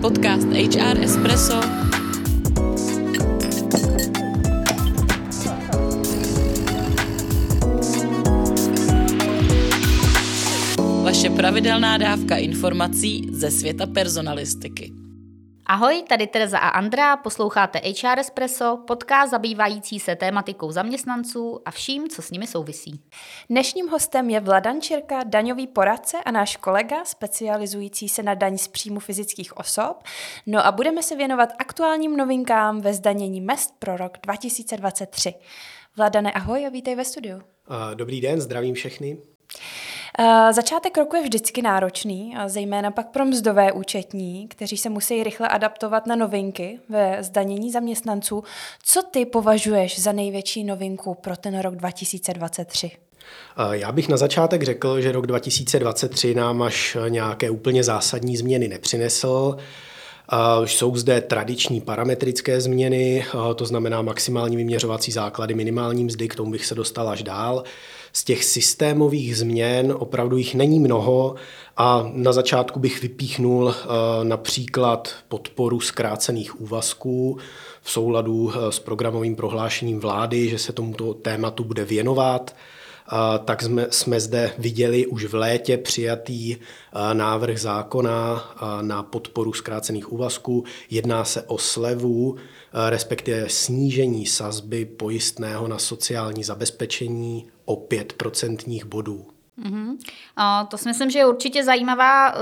Podcast HR Espresso Vaše pravidelná dávka informací ze světa personalistiky. Ahoj, tady Tereza a Andrea, posloucháte HR Espresso, podcast zabývající se tématikou zaměstnanců a vším, co s nimi souvisí. Dnešním hostem je Vladan Čirka, daňový poradce a náš kolega, specializující se na daň z příjmu fyzických osob. No a budeme se věnovat aktuálním novinkám ve zdanění mest pro rok 2023. Vladane, ahoj a vítej ve studiu. Dobrý den, zdravím všechny. Uh, začátek roku je vždycky náročný, a zejména pak pro mzdové účetní, kteří se musí rychle adaptovat na novinky ve zdanění zaměstnanců. Co ty považuješ za největší novinku pro ten rok 2023? Já bych na začátek řekl, že rok 2023 nám až nějaké úplně zásadní změny nepřinesl. Jsou zde tradiční parametrické změny, to znamená maximální vyměřovací základy, minimální mzdy, k tomu bych se dostal až dál z těch systémových změn opravdu jich není mnoho a na začátku bych vypíchnul eh, například podporu zkrácených úvazků v souladu eh, s programovým prohlášením vlády, že se tomuto tématu bude věnovat tak jsme, jsme zde viděli už v létě přijatý návrh zákona na podporu zkrácených úvazků. Jedná se o slevu, respektive snížení sazby pojistného na sociální zabezpečení o 5 procentních bodů. Mm-hmm. To si myslím, že je určitě zajímavá uh,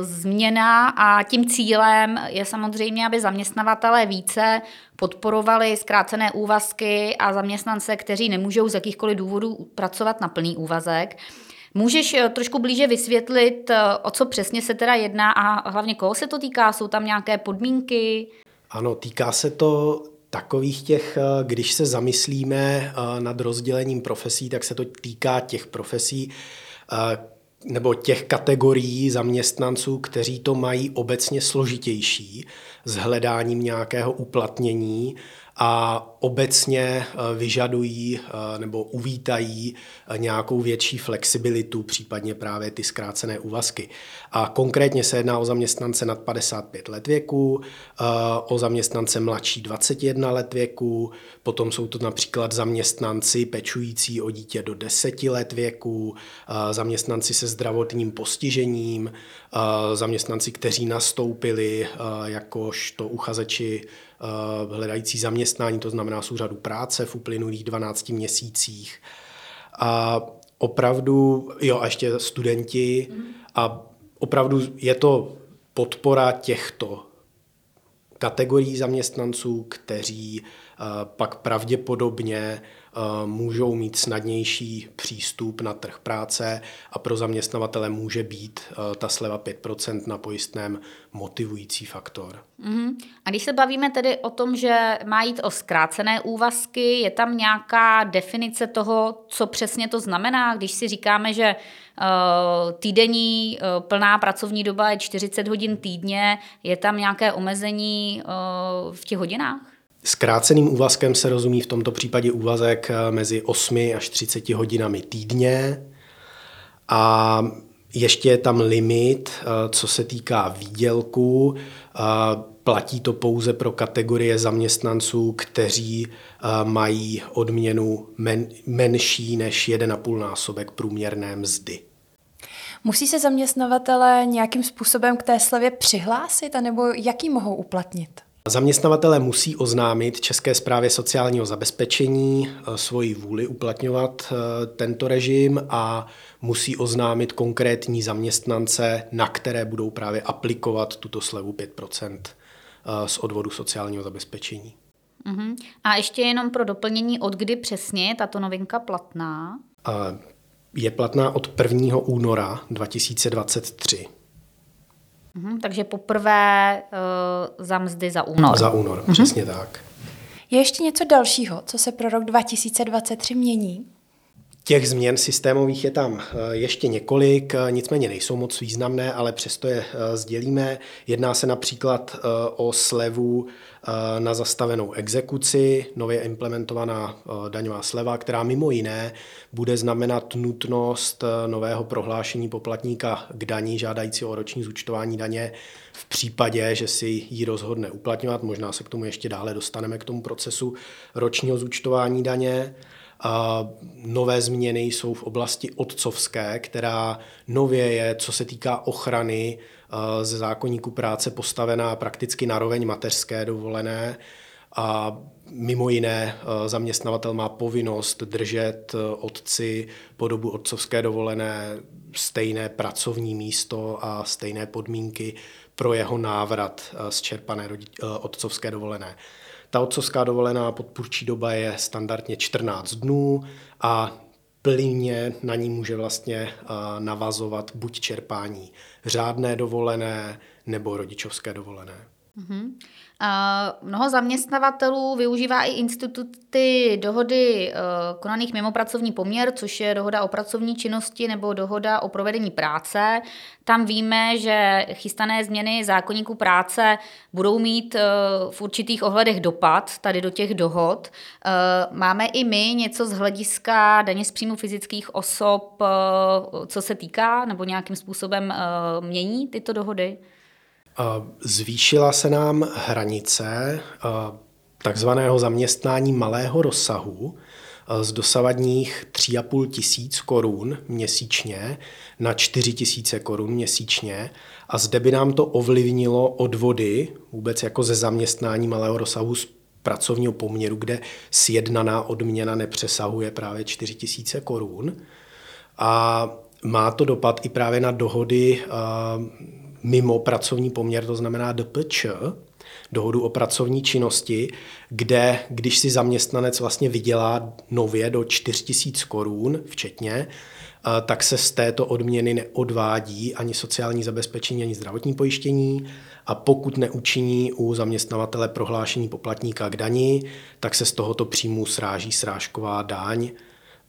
změna a tím cílem je samozřejmě, aby zaměstnavatelé více podporovali zkrácené úvazky a zaměstnance, kteří nemůžou z jakýchkoliv důvodů pracovat na plný úvazek. Můžeš uh, trošku blíže vysvětlit, uh, o co přesně se teda jedná a hlavně koho se to týká? Jsou tam nějaké podmínky? Ano, týká se to takových těch, uh, když se zamyslíme nad rozdělením profesí, tak se to týká těch profesí, nebo těch kategorií zaměstnanců, kteří to mají obecně složitější s hledáním nějakého uplatnění a obecně eh, vyžadují eh, nebo uvítají eh, nějakou větší flexibilitu, případně právě ty zkrácené úvazky. A konkrétně se jedná o zaměstnance nad 55 let věku, o zaměstnance mladší 21 let věku, potom jsou to například zaměstnanci pečující o dítě do 10 let věku, zaměstnanci se zdravotním postižením, zaměstnanci, kteří nastoupili jakožto uchazeči hledající zaměstnání, to znamená z úřadu práce v uplynulých 12 měsících. A opravdu, jo, a ještě studenti, a opravdu je to podpora těchto kategorií zaměstnanců, kteří pak pravděpodobně můžou mít snadnější přístup na trh práce a pro zaměstnavatele může být ta sleva 5% na pojistném motivující faktor. Mm-hmm. A když se bavíme tedy o tom, že má jít o zkrácené úvazky, je tam nějaká definice toho, co přesně to znamená, když si říkáme, že uh, týdenní plná pracovní doba je 40 hodin týdně, je tam nějaké omezení v těch hodinách? Zkráceným úvazkem se rozumí v tomto případě úvazek eh, mezi 8 až 30 hodinami týdně a ještě je tam limit, eh, co se týká výdělku. Eh, platí to pouze pro kategorie zaměstnanců, kteří mají odměnu men, menší než 1,5 násobek průměrné mzdy. Musí se zaměstnavatele nějakým způsobem k té slevě přihlásit, anebo jaký mohou uplatnit? Zaměstnavatele musí oznámit České správě sociálního zabezpečení eh, svoji vůli uplatňovat eh, tento režim a musí oznámit konkrétní zaměstnance, na které budou právě aplikovat tuto slevu 5 eh, z odvodu sociálního zabezpečení. Uh-huh. A ještě jenom pro doplnění, od kdy přesně je tato novinka platná? Je platná od 1. února 2023. Mhm, takže poprvé uh, za mzdy za únor. Za únor, mhm. přesně tak. Je ještě něco dalšího, co se pro rok 2023 mění? Těch změn systémových je tam eh, ještě několik, eh, nicméně nejsou moc významné, ale přesto je eh, sdělíme. Jedná se například o slevu na zastavenou exekuci, nově implementovaná daňová sleva, která mimo jiné bude znamenat nutnost nového prohlášení poplatníka k daní žádající o roční zúčtování daně v případě, že si ji rozhodne uplatňovat. Možná se k tomu ještě dále dostaneme k tomu procesu ročního zúčtování daně. Nové změny jsou v oblasti otcovské, která nově je, co se týká ochrany ze zákonníku práce postavená prakticky na roveň mateřské dovolené a mimo jiné zaměstnavatel má povinnost držet otci po dobu otcovské dovolené stejné pracovní místo a stejné podmínky pro jeho návrat z čerpané otcovské dovolené. Ta otcovská dovolená podpůrčí doba je standardně 14 dnů a plně na ní může vlastně navazovat buď čerpání řádné dovolené nebo rodičovské dovolené. Mm-hmm. Mnoho zaměstnavatelů využívá i instituty dohody eh, konaných mimo pracovní poměr, což je dohoda o pracovní činnosti nebo dohoda o provedení práce. Tam víme, že chystané změny zákonníku práce budou mít eh, v určitých ohledech dopad tady do těch dohod. Eh, máme i my něco z hlediska daně z příjmu fyzických osob, co se týká, nebo nějakým způsobem mění tyto dohody? Zvýšila se nám hranice takzvaného zaměstnání malého rozsahu z dosavadních 3,5 tisíc korun měsíčně na 4 tisíce korun měsíčně a zde by nám to ovlivnilo odvody vůbec jako ze zaměstnání malého rozsahu z pracovního poměru, kde sjednaná odměna nepřesahuje právě 4 tisíce korun. A má to dopad i právě na dohody mimo pracovní poměr, to znamená DPČ, dohodu o pracovní činnosti, kde když si zaměstnanec vlastně vydělá nově do 4000 korun včetně, tak se z této odměny neodvádí ani sociální zabezpečení, ani zdravotní pojištění. A pokud neučiní u zaměstnavatele prohlášení poplatníka k dani, tak se z tohoto příjmu sráží srážková daň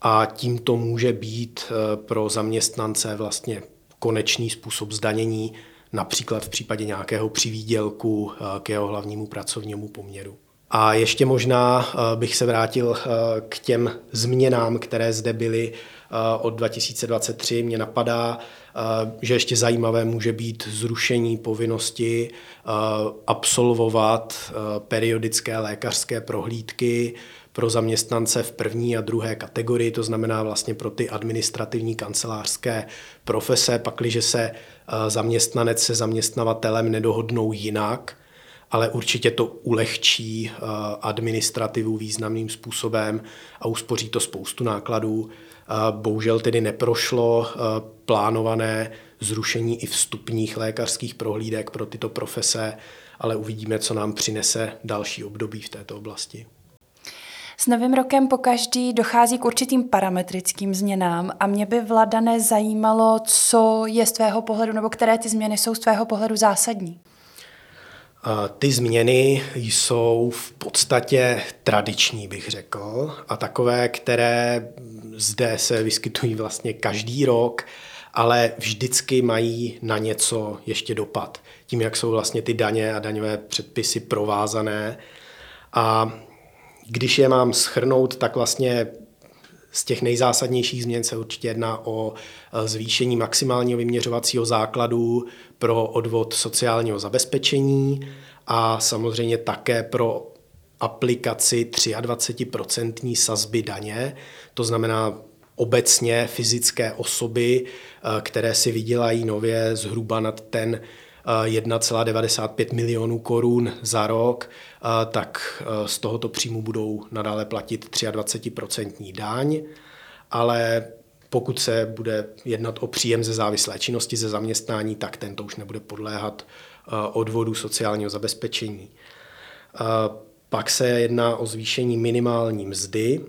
a tímto může být eh, pro zaměstnance vlastně konečný způsob zdanění například v případě nějakého přivýdělku eh, k jeho hlavnímu pracovnímu poměru. A ještě možná eh, bych se vrátil k těm změnám, které zde byly od 2023. Mně napadá, že ještě zajímavé může být zrušení povinnosti absolvovat periodické lékařské prohlídky pro zaměstnance v první a druhé kategorii, to znamená vlastně pro ty administrativní kancelářské profese, pakliže se Eh, zaměstnanec se zaměstnavatelem nedohodnou jinak, ale určitě to ulehčí eh, administrativu významným způsobem a uspoří to spoustu nákladů. Eh, bohužel tedy neprošlo plánované zrušení i vstupních lékařských prohlídek pro tyto profese, ale uvidíme, co nám přinese další období v této oblasti. S novým rokem po každý dochází k určitým parametrickým změnám a mě by Vladané zajímalo, co je z tvého pohledu, nebo které ty změny jsou z tvého pohledu zásadní. Ty změny jsou v podstatě tradiční, bych řekl, a takové, které zde se vyskytují vlastně každý rok, ale vždycky mají na něco ještě dopad. Tím, jak jsou vlastně ty daně a daňové předpisy provázané. A když je mám schrnout, tak vlastně z těch nejzásadnějších změn se určitě jedná o e, zvýšení maximálního vyměřovacího základu pro odvod sociálního zabezpečení a samozřejmě také pro aplikaci 23% sazby daně, to znamená obecně fyzické osoby, e, které si vydělají nově zhruba nad ten 1,95 milionů korun za rok, tak e, z tohoto příjmu budou nadále platit 23% daň, ale pokud se bude jednat o příjem ze závislé činnosti, ze zaměstnání, tak tento už nebude podléhat odvodu sociálního zabezpečení. Pak se jedná o zvýšení minimální mzdy,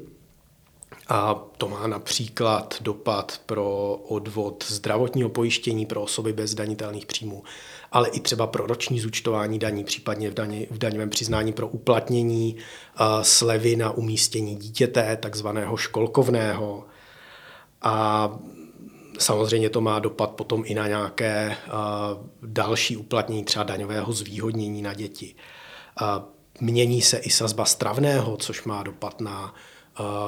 a to má například dopad pro odvod zdravotního pojištění pro osoby bez zdanitelných příjmů, ale i třeba pro roční zúčtování daní, případně v, daně, v daňovém přiznání pro uplatnění uh, slevy na umístění dítěte, takzvaného školkovného. a samozřejmě to má dopad potom i na nějaké další uplatnění třeba daňového zvýhodnění na děti. Mění se i sazba stravného, což má dopad na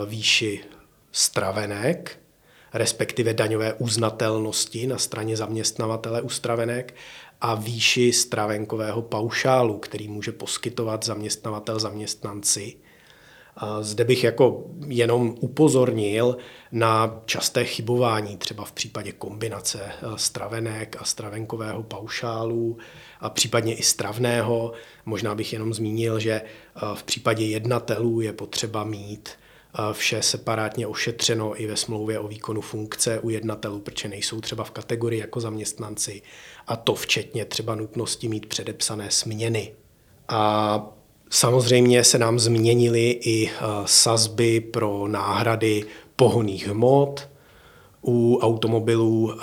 výši stravenek, respektive daňové uznatelnosti na straně zaměstnavatele u stravenek a výši stravenkového paušálu, který může poskytovat zaměstnavatel zaměstnanci. Zde bych jako jenom upozornil na časté chybování, třeba v případě kombinace eh, stravenek a stravenkového paušálu a případně i stravného. Možná bych jenom zmínil, že eh, v případě jednatelů je potřeba mít vše separátně ošetřeno i ve smlouvě o výkonu funkce u jednatelů, protože nejsou třeba v kategorii jako zaměstnanci a to včetně třeba nutnosti mít předepsané směny. A samozřejmě se nám změnily i sazby pro náhrady pohoných hmot u automobilů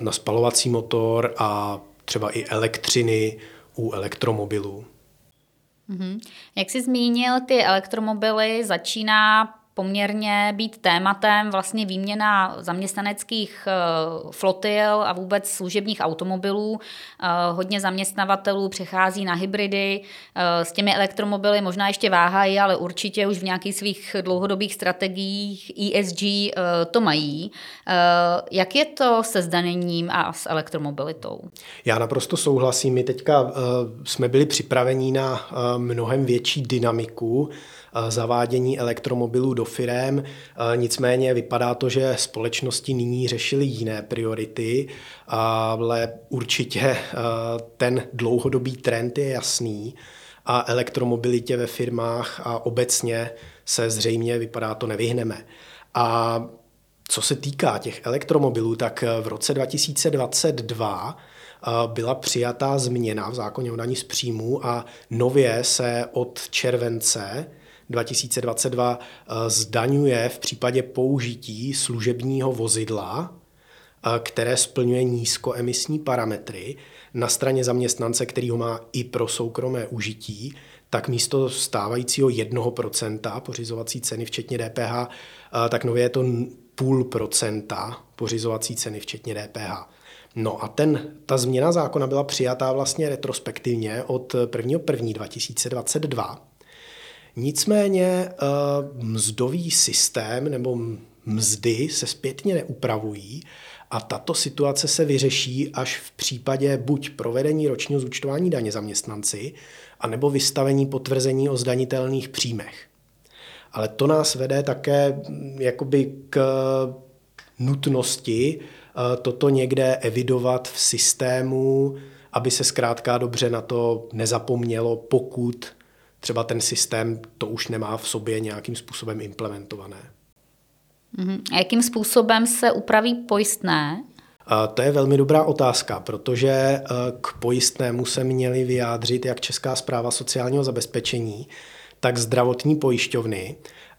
na spalovací motor a třeba i elektřiny u elektromobilů. Mm-hmm. Jak jsi zmínil, ty elektromobily začíná poměrně být tématem vlastně výměna zaměstnaneckých eh, flotil a vůbec služebních automobilů. Eh, hodně zaměstnavatelů přechází na hybridy, eh, s těmi elektromobily možná ještě váhají, ale určitě už v nějakých svých dlouhodobých strategiích ESG to mají. Jak je to se zdaněním a s elektromobilitou? Já naprosto souhlasím. My teďka jsme byli připraveni na mnohem větší dynamiku zavádění elektromobilů do firem. Nicméně vypadá to, že společnosti nyní řešily jiné priority, ale určitě ten dlouhodobý trend je jasný a elektromobilitě ve firmách a obecně se zřejmě vypadá to nevyhneme. A co se týká těch elektromobilů, tak v roce 2022 byla přijatá změna v zákoně o daní z příjmu a nově se od července 2022 eh, zdaňuje v případě použití služebního vozidla, eh, které splňuje nízkoemisní parametry na straně zaměstnance, který ho má i pro soukromé užití, tak místo stávajícího 1% pořizovací ceny, včetně DPH, eh, tak nově je to půl procenta pořizovací ceny, včetně DPH. No a ten, ta změna zákona byla přijatá vlastně retrospektivně od 1.1.2022 Nicméně eh, mzdový systém nebo mzdy se zpětně neupravují a tato situace se vyřeší až v případě buď provedení ročního zúčtování daně zaměstnanci, anebo vystavení potvrzení o zdanitelných příjmech. Ale to nás vede také mm, jakoby k nutnosti eh, toto někde evidovat v systému, aby se zkrátka dobře na to nezapomnělo, pokud třeba ten systém to už nemá v sobě nějakým způsobem implementované. Mm-hmm. A jakým způsobem se upraví pojistné? To je velmi dobrá otázka, protože e, k pojistnému se měly vyjádřit jak Česká zpráva sociálního zabezpečení, tak zdravotní pojišťovny,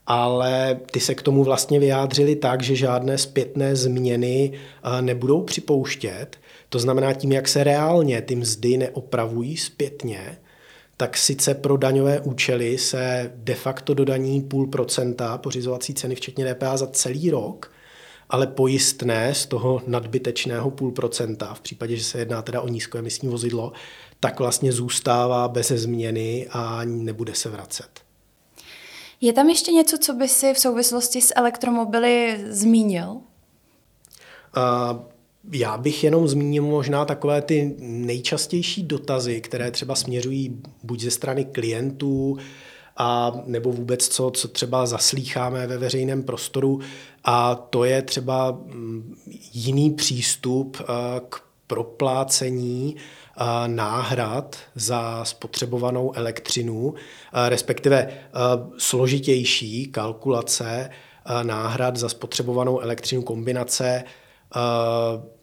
ale ty se k tomu vlastně vyjádřili tak, že žádné zpětné změny e, nebudou připouštět. To znamená tím, jak se reálně ty mzdy neopravují zpětně, tak sice pro daňové účely se de facto dodaní půl procenta pořizovací ceny, včetně DPH, za celý rok, ale pojistné z toho nadbytečného půl procenta, v případě, že se jedná teda o nízkoemisní vozidlo, tak vlastně zůstává bez změny a nebude se vracet. Je tam ještě něco, co by si v souvislosti s elektromobily zmínil? Uh, já bych jenom zmínil možná takové ty nejčastější dotazy, které třeba směřují buď ze strany klientů, a nebo vůbec co, co třeba zaslýcháme ve veřejném prostoru. A to je třeba mm, jiný přístup eh, k proplácení eh, náhrad za spotřebovanou elektřinu, eh, respektive složitější kalkulace náhrad za spotřebovanou elektřinu kombinace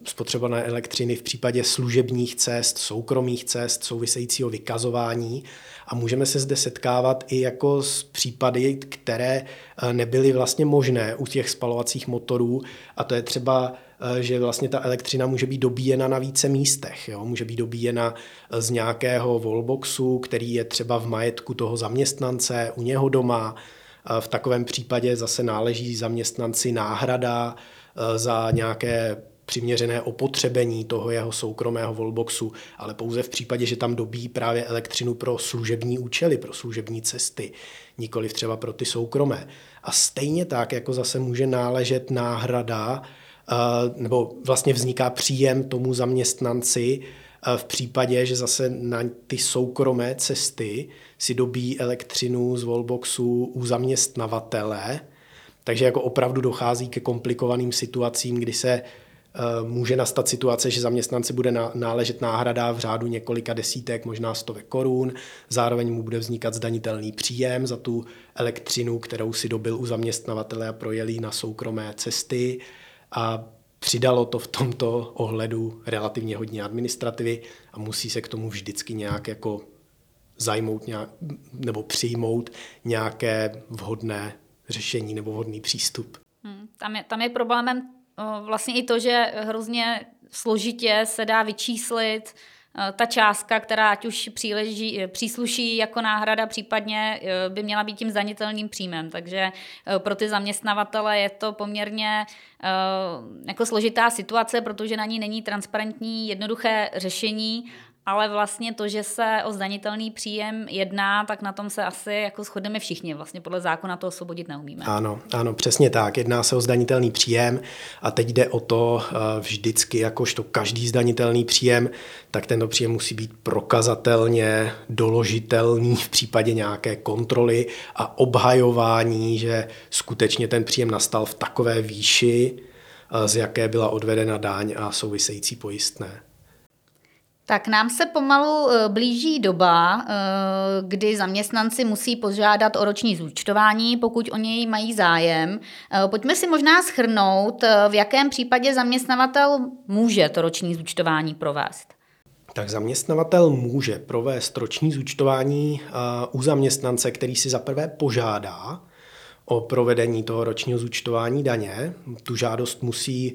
spotřebované elektřiny v případě služebních cest, soukromých cest, souvisejícího vykazování. A můžeme se zde setkávat i jako s případy, které e, nebyly vlastně možné u těch spalovacích motorů. A to je třeba e, že vlastně ta elektřina může být dobíjena na více místech. Jo? Může být dobíjena z nějakého wallboxu, který je třeba v majetku toho zaměstnance, u něho doma. V takovém případě zase náleží zaměstnanci náhrada za nějaké přiměřené opotřebení toho jeho soukromého volboxu, ale pouze v případě, že tam dobí právě elektřinu pro služební účely, pro služební cesty, nikoli třeba pro ty soukromé. A stejně tak, jako zase může náležet náhrada, eh, nebo vlastně vzniká příjem tomu zaměstnanci eh, v případě, že zase na ty soukromé cesty si dobí elektřinu z volboxu u zaměstnavatele, takže jako opravdu dochází ke komplikovaným situacím, kdy se Eh, může nastat situace, že zaměstnanci bude náležet náhrada v řádu několika desítek, možná stovek korun. Zároveň mu bude vznikat zdanitelný příjem za tu elektřinu, kterou si dobil u zaměstnavatele a projeli na soukromé cesty. A přidalo to v tomto ohledu relativně hodně administrativy a musí se k tomu vždycky nějak jako zajmout nějak, nebo přijmout nějaké vhodné řešení nebo vhodný přístup. Hmm, tam, je, tam je problémem vlastně i to, že hrozně složitě se dá vyčíslit ta částka, která ať už příleží, přísluší jako náhrada, případně e, by měla být tím zdanitelným příjmem. Takže e, pro ty zaměstnavatele je to poměrně e, jako složitá situace, protože na ní není transparentní jednoduché řešení ale vlastně to, že se o zdanitelný příjem jedná, tak na tom se asi jako shodneme všichni. Vlastně podle zákona to osvobodit neumíme. Ano, ano, přesně tak. Jedná se o zdanitelný příjem a teď jde o to eh, vždycky, jakožto každý zdanitelný příjem, tak tento příjem musí být prokazatelně doložitelný v případě nějaké kontroly a obhajování, že skutečně ten příjem nastal v takové výši, eh, z jaké byla odvedena daň a související pojistné. Tak nám se pomalu eh, blíží doba, eh, kdy zaměstnanci musí požádat o roční zúčtování, pokud o něj mají zájem. Eh, pojďme si možná schrnout, v jakém případě zaměstnavatel může to roční zúčtování provést. Tak zaměstnavatel může provést roční zúčtování u zaměstnance, který si zaprvé požádá o provedení toho ročního zúčtování daně. Tu žádost musí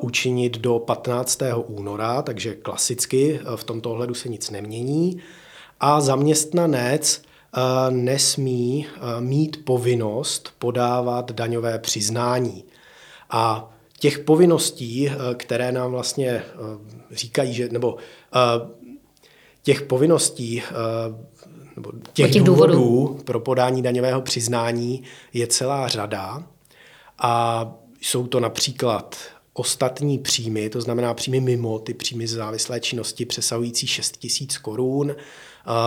učinit do 15. února, takže klasicky eh, v tomto ohledu se nic nemění. A zaměstnanec eh, nesmí mít povinnost podávat daňové přiznání. A těch povinností, které nám vlastně říkají, že, nebo těch povinností, nebo těch, těch důvodů, důvodů pro podání daňového přiznání je celá řada. A jsou to například ostatní příjmy, to znamená příjmy mimo ty příjmy z závislé činnosti přesahující 6 000 korun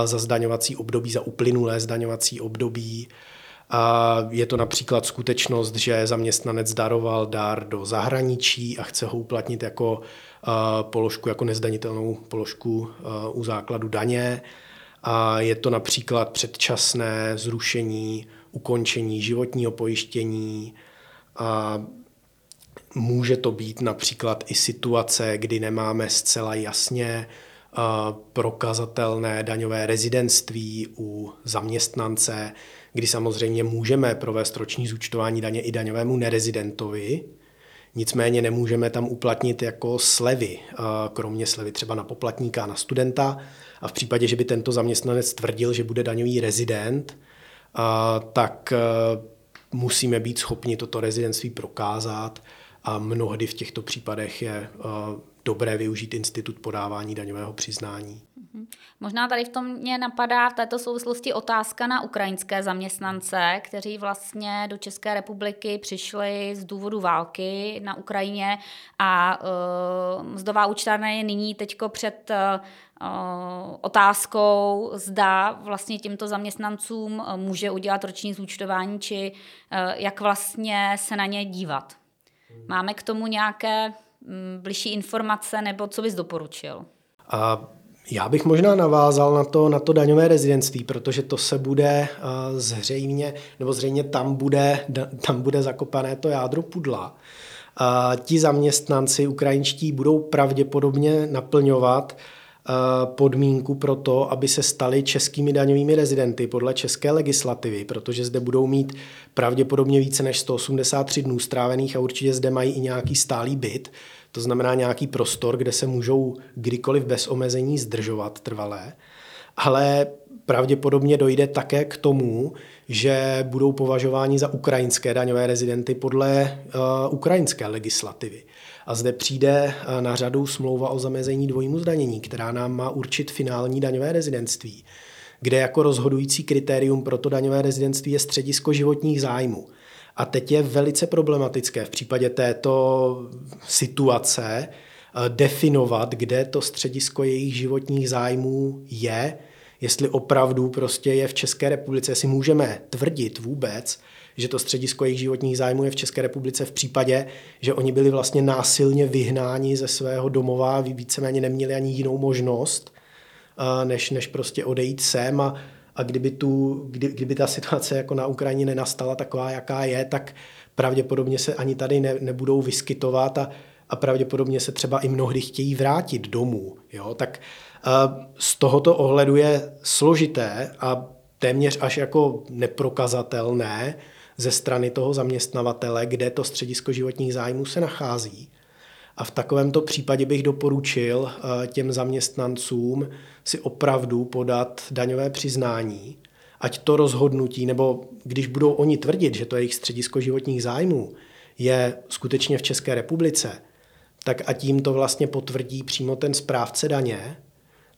za zdaňovací období, za uplynulé zdaňovací období. Je to například skutečnost, že zaměstnanec daroval dar do zahraničí a chce ho uplatnit jako položku, jako nezdanitelnou položku u základu daně. Je to například předčasné zrušení, ukončení životního pojištění, Může to být například i situace, kdy nemáme zcela jasně prokazatelné daňové rezidentství u zaměstnance, kdy samozřejmě můžeme provést roční zúčtování daně i daňovému nerezidentovi, nicméně nemůžeme tam uplatnit jako slevy, kromě slevy třeba na poplatníka a na studenta. A v případě, že by tento zaměstnanec tvrdil, že bude daňový rezident, tak musíme být schopni toto rezidentství prokázat a mnohdy v těchto případech je eh, dobré využít institut podávání daňového přiznání. Mhm. Možná tady v tom mě napadá v této souvislosti otázka na ukrajinské zaměstnance, kteří vlastně do České republiky přišli z důvodu války na Ukrajině a uh, mzdová účtárna je nyní teďko před uh, otázkou, zda vlastně těmto zaměstnancům může udělat roční zúčtování, či uh, jak vlastně se na ně dívat. Máme k tomu nějaké mm, bližší informace nebo co bys doporučil? A já bych možná navázal na to, na to daňové rezidentství, protože to se bude uh, zřejmě, nebo zřejmě tam bude, tam bude zakopané to jádro pudla. A ti zaměstnanci ukrajinští budou pravděpodobně naplňovat Eh, podmínku pro to, aby se stali českými daňovými rezidenty podle české legislativy, protože zde budou mít pravděpodobně více než 183 dnů strávených a určitě zde mají i nějaký stálý byt, to znamená nějaký prostor, kde se můžou kdykoliv bez omezení zdržovat trvalé. ale pravděpodobně dojde také k tomu, že budou považováni za ukrajinské daňové rezidenty podle uh, ukrajinské legislativy. A zde přijde uh, na řadu smlouva o zamezení dvojímu zdanění, která nám má určit finální daňové rezidentství, kde jako rozhodující kritérium pro to daňové rezidentství je středisko životních zájmů. A teď je velice problematické v případě této situace uh, definovat, kde to středisko jejich životních zájmů je, jestli opravdu prostě je v České republice, jestli můžeme tvrdit vůbec, že to středisko jejich životních zájmů je v České republice v případě, že oni byli vlastně násilně vyhnáni ze svého domova, víceméně neměli ani jinou možnost, než, než prostě odejít sem a, a kdyby, tu, kdy, kdyby ta situace jako na Ukrajině nenastala taková, jaká je, tak pravděpodobně se ani tady ne, nebudou vyskytovat a, a pravděpodobně se třeba i mnohdy chtějí vrátit domů. Jo? Tak z tohoto ohledu je složité a téměř až jako neprokazatelné ze strany toho zaměstnavatele, kde to středisko životních zájmů se nachází. A v takovémto případě bych doporučil eh, těm zaměstnancům si opravdu podat daňové přiznání, ať to rozhodnutí, nebo když budou oni tvrdit, že to jejich středisko životních zájmů je skutečně v České republice, tak a tím to vlastně potvrdí přímo ten správce daně,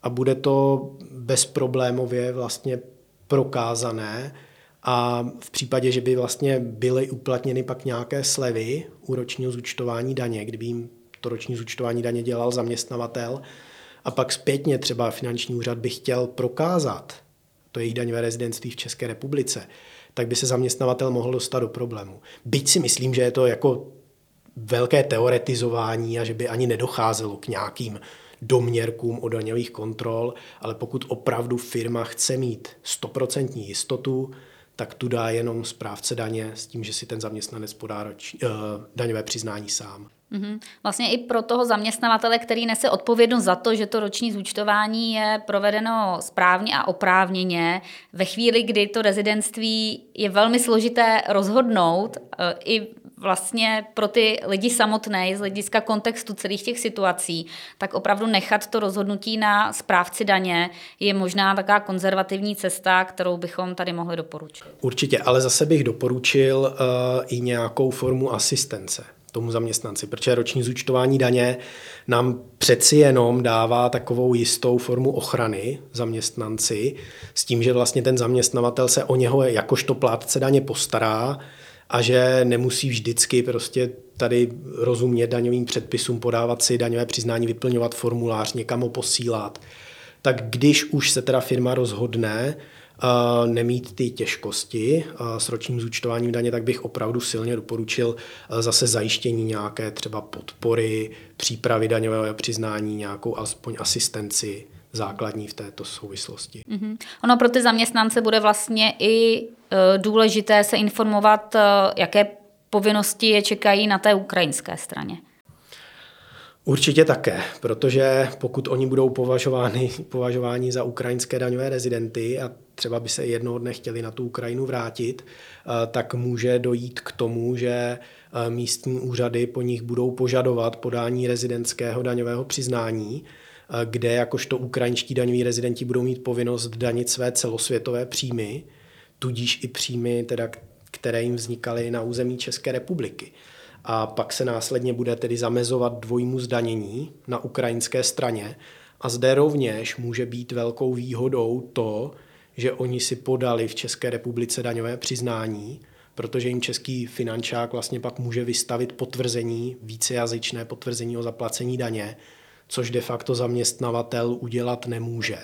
a bude to bezproblémově vlastně prokázané a v případě, že by vlastně byly uplatněny pak nějaké slevy u ročního zúčtování daně, kdyby jim to roční zúčtování daně dělal zaměstnavatel a pak zpětně třeba finanční úřad by chtěl prokázat to jejich daňové rezidentství v České republice, tak by se zaměstnavatel mohl dostat do problému. Byť si myslím, že je to jako velké teoretizování a že by ani nedocházelo k nějakým doměrkům o daňových kontrol, ale pokud opravdu firma chce mít stoprocentní jistotu, tak tu dá jenom správce daně s tím, že si ten zaměstnanec podá roč, uh, daňové přiznání sám. Mm-hmm. Vlastně i pro toho zaměstnavatele, který nese odpovědnost za to, že to roční zúčtování je provedeno správně a oprávněně, ve chvíli, kdy to rezidentství je velmi složité rozhodnout, eh, i vlastně pro ty lidi samotné, z hlediska kontextu celých těch situací, tak opravdu nechat to rozhodnutí na správci daně je možná taková konzervativní cesta, kterou bychom tady mohli doporučit. Určitě, ale zase bych doporučil uh, i nějakou formu asistence tomu zaměstnanci, protože roční zúčtování daně nám přeci jenom dává takovou jistou formu ochrany zaměstnanci s tím, že vlastně ten zaměstnavatel se o něho jakožto plátce daně postará, a že nemusí vždycky prostě tady rozumět daňovým předpisům, podávat si daňové přiznání, vyplňovat formulář, někam ho posílat. Tak když už se teda firma rozhodne uh, nemít ty těžkosti uh, s ročním zúčtováním daně, tak bych opravdu silně doporučil uh, zase zajištění nějaké třeba podpory, přípravy daňového přiznání, nějakou alespoň asistenci základní v této souvislosti. Mm-hmm. Ono pro ty zaměstnance bude vlastně i e, důležité se informovat, e, jaké povinnosti je čekají na té ukrajinské straně. Určitě také, protože pokud oni budou považováni, považováni za ukrajinské daňové rezidenty a třeba by se jednoho dne chtěli na tu Ukrajinu vrátit, e, tak může dojít k tomu, že místní úřady po nich budou požadovat podání rezidentského daňového přiznání, kde jakožto ukrajinští daňoví rezidenti budou mít povinnost danit své celosvětové příjmy, tudíž i příjmy, teda, které jim vznikaly na území České republiky. A pak se následně bude tedy zamezovat dvojímu zdanění na ukrajinské straně. A zde rovněž může být velkou výhodou to, že oni si podali v České republice daňové přiznání, protože jim český finančák vlastně pak může vystavit potvrzení, vícejazyčné potvrzení o zaplacení daně, což de facto zaměstnavatel udělat nemůže.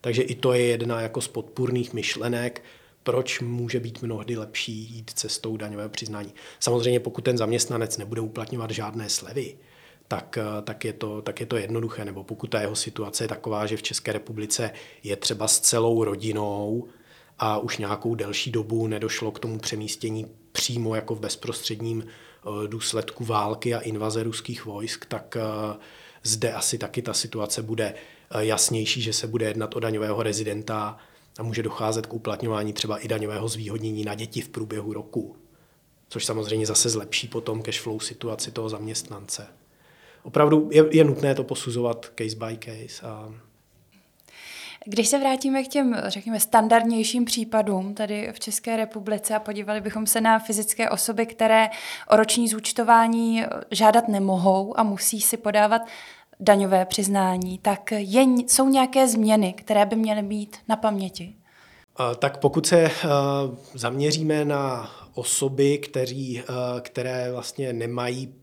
Takže i to je jedna jako z podpůrných myšlenek, proč může být mnohdy lepší jít cestou daňového přiznání. Samozřejmě pokud ten zaměstnanec nebude uplatňovat žádné slevy, tak, tak, je to, tak je to jednoduché. Nebo pokud ta jeho situace je taková, že v České republice je třeba s celou rodinou a už nějakou delší dobu nedošlo k tomu přemístění přímo jako v bezprostředním eh, důsledku války a invaze ruských vojsk, tak eh, zde asi taky ta situace bude eh, jasnější, že se bude jednat o daňového rezidenta a může docházet k uplatňování třeba i daňového zvýhodnění na děti v průběhu roku, což samozřejmě zase zlepší potom cash flow situaci toho zaměstnance. Opravdu je, je nutné to posuzovat case by case a Když se vrátíme k těm, řekněme, standardnějším případům tady v České republice a podívali bychom se na fyzické osoby, které o roční zúčtování žádat nemohou a musí si podávat daňové přiznání, tak je, jsou nějaké změny, které by měly být na paměti? Tak pokud se zaměříme na osoby, kteří, které vlastně nemají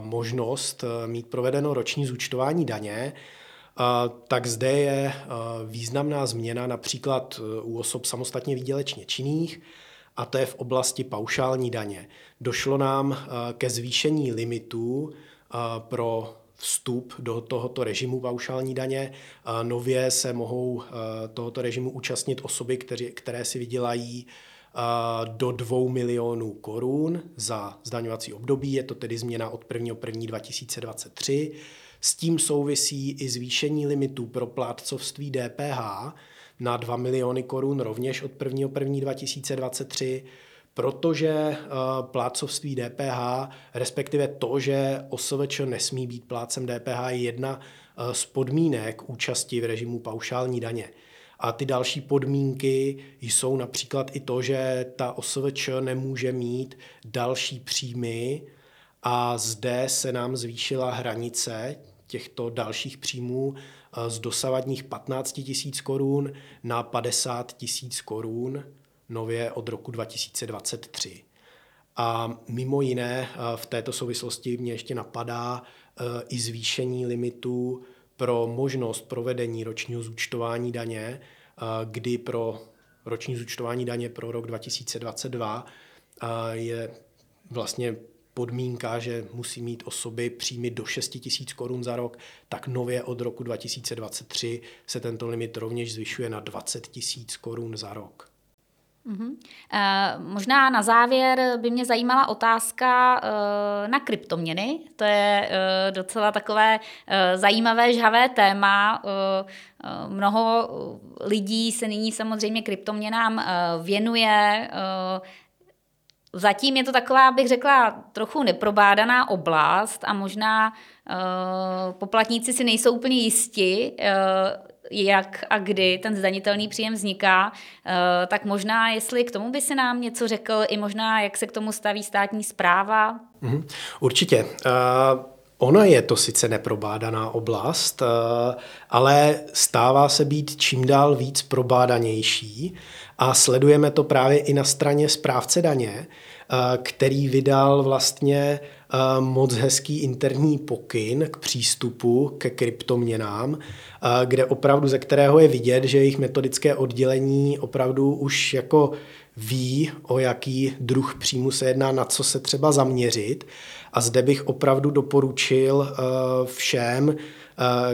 možnost mít provedeno roční zúčtování daně, tak zde je významná změna například u osob samostatně výdělečně činných, a to je v oblasti paušální daně. Došlo nám ke zvýšení limitů pro vstup do tohoto režimu paušální daně. Nově se mohou tohoto režimu účastnit osoby, které, které si vydělají do 2 milionů korun za zdaňovací období. Je to tedy změna od 1. 1. 2023. S tím souvisí i zvýšení limitů pro plátcovství DPH na 2 miliony korun rovněž od 1. 1. 2023 protože uh, plácovství DPH, respektive to, že OSVČ nesmí být plácem DPH, je jedna uh, z podmínek účasti v režimu paušální daně. A ty další podmínky jsou například i to, že ta OSVČ nemůže mít další příjmy a zde se nám zvýšila hranice těchto dalších příjmů eh, z dosavadních 15 tisíc korun na 50 tisíc korun nově od roku 2023. A mimo jiné eh, v této souvislosti mě ještě napadá eh, i zvýšení limitů pro možnost provedení ročního zúčtování daně, kdy pro roční zúčtování daně pro rok 2022 je vlastně podmínka, že musí mít osoby příjmy do 6 tisíc korun za rok, tak nově od roku 2023 se tento limit rovněž zvyšuje na 20 tisíc korun za rok. Uh-huh. Uh, možná na závěr by mě zajímala otázka uh, na kryptoměny. To je uh, docela takové uh, zajímavé, žhavé téma. Uh, mnoho lidí se nyní samozřejmě kryptoměnám věnuje. Zatím je to taková, bych řekla, trochu neprobádaná oblast a možná uh, poplatníci si nejsou úplně jisti, uh, jak a kdy ten zdanitelný příjem vzniká, uh, tak možná, jestli k tomu by se nám něco řekl, i možná, jak se k tomu staví státní zpráva. Mm, určitě. Ona je to sice neprobádaná oblast, ale stává se být čím dál víc probádanější a sledujeme to právě i na straně správce daně, který vydal vlastně moc hezký interní pokyn k přístupu ke kryptoměnám, kde opravdu, ze kterého je vidět, že jejich metodické oddělení opravdu už jako ví, o jaký druh příjmu se jedná, na co se třeba zaměřit. A zde bych opravdu doporučil všem, Eh,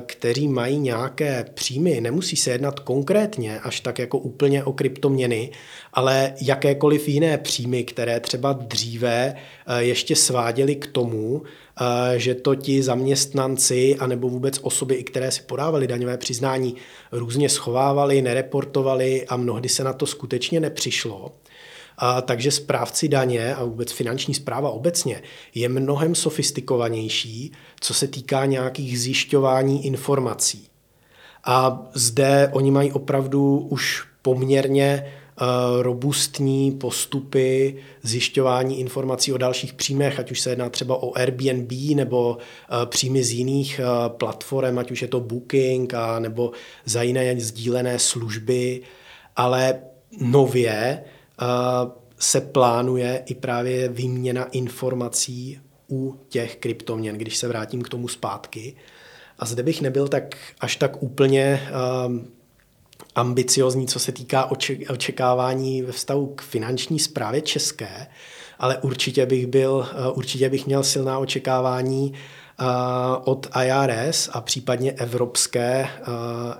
kteří mají nějaké příjmy, nemusí se jednat konkrétně až tak jako úplně o kryptoměny, ale jakékoliv jiné příjmy, které třeba dříve eh, ještě sváděly k tomu, eh, že to ti zaměstnanci anebo vůbec osoby, i které si podávali daňové přiznání, různě schovávali, nereportovali a mnohdy se na to skutečně nepřišlo, a takže správci daně a vůbec finanční zpráva obecně je mnohem sofistikovanější, co se týká nějakých zjišťování informací. A zde oni mají opravdu už poměrně uh, robustní postupy zjišťování informací o dalších příjmech, ať už se jedná třeba o Airbnb nebo uh, příjmy z jiných uh, platform, ať už je to Booking a nebo za jiné sdílené služby, ale nově se plánuje i právě výměna informací u těch kryptoměn, když se vrátím k tomu zpátky. A zde bych nebyl tak až tak úplně um, ambiciozní, co se týká očekávání ve vztahu k finanční správě české, ale určitě bych byl, uh, určitě bych měl silná očekávání od IRS a případně evropské,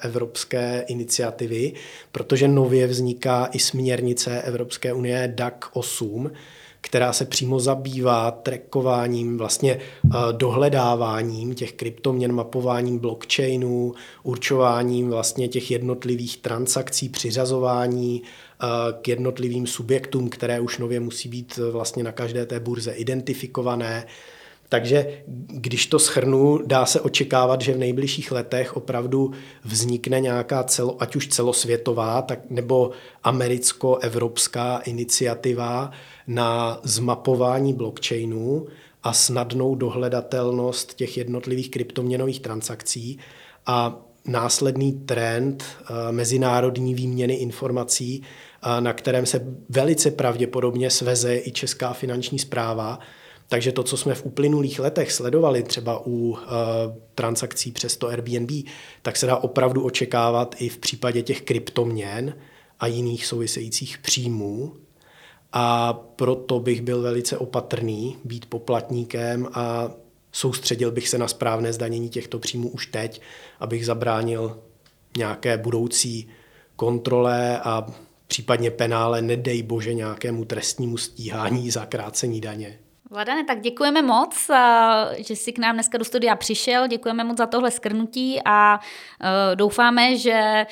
evropské iniciativy, protože nově vzniká i směrnice Evropské unie DAC 8, která se přímo zabývá trackováním, vlastně dohledáváním těch kryptoměn, mapováním blockchainů, určováním vlastně těch jednotlivých transakcí, přiřazování k jednotlivým subjektům, které už nově musí být vlastně na každé té burze identifikované Takže když to schrnu, dá se očekávat, že v nejbližších letech opravdu vznikne nějaká celo, ať už celosvětová, tak nebo americko-evropská iniciativa na zmapování blockchainu a snadnou dohledatelnost těch jednotlivých kryptoměnových transakcí a následný trend eh, mezinárodní výměny informací, eh, na kterém se velice pravděpodobně sveze i Česká finanční zpráva. Takže to, co jsme v uplynulých letech sledovali třeba u uh, transakcí přes to Airbnb, tak se dá opravdu očekávat i v případě těch kryptoměn a jiných souvisejících příjmů. A proto bych byl velice opatrný být poplatníkem a soustředil bych se na správné zdanění těchto příjmů už teď, abych zabránil nějaké budoucí kontrole a případně penále, nedej bože nějakému trestnímu stíhání za krácení daně. Vladane, tak děkujeme moc, že jsi k nám dneska do studia přišel, děkujeme moc za tohle skrnutí a e, doufáme, že e,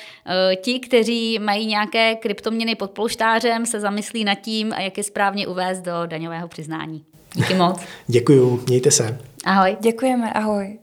ti, kteří mají nějaké kryptoměny pod polštářem, se zamyslí nad tím, jak je správně uvést do daňového přiznání. Díky moc. Děkuju, mějte se. Ahoj. Děkujeme, ahoj.